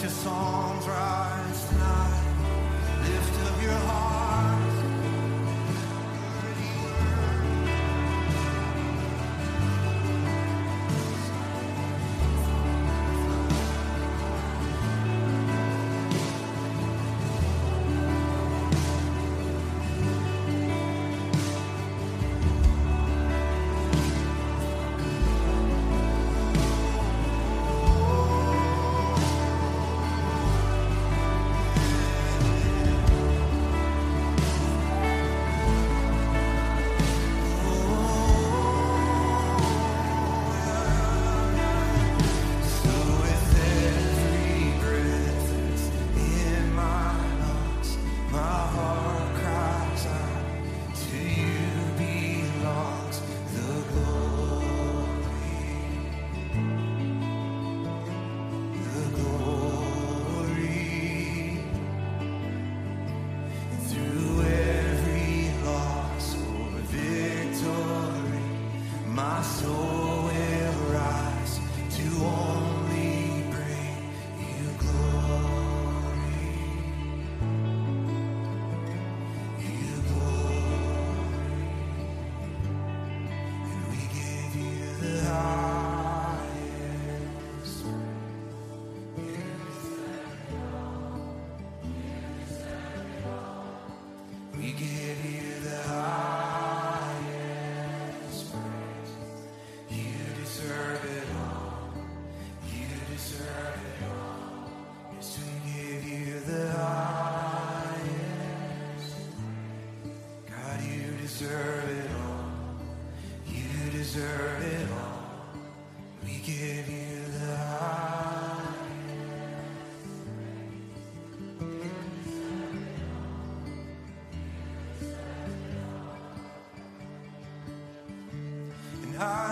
Your songs rise And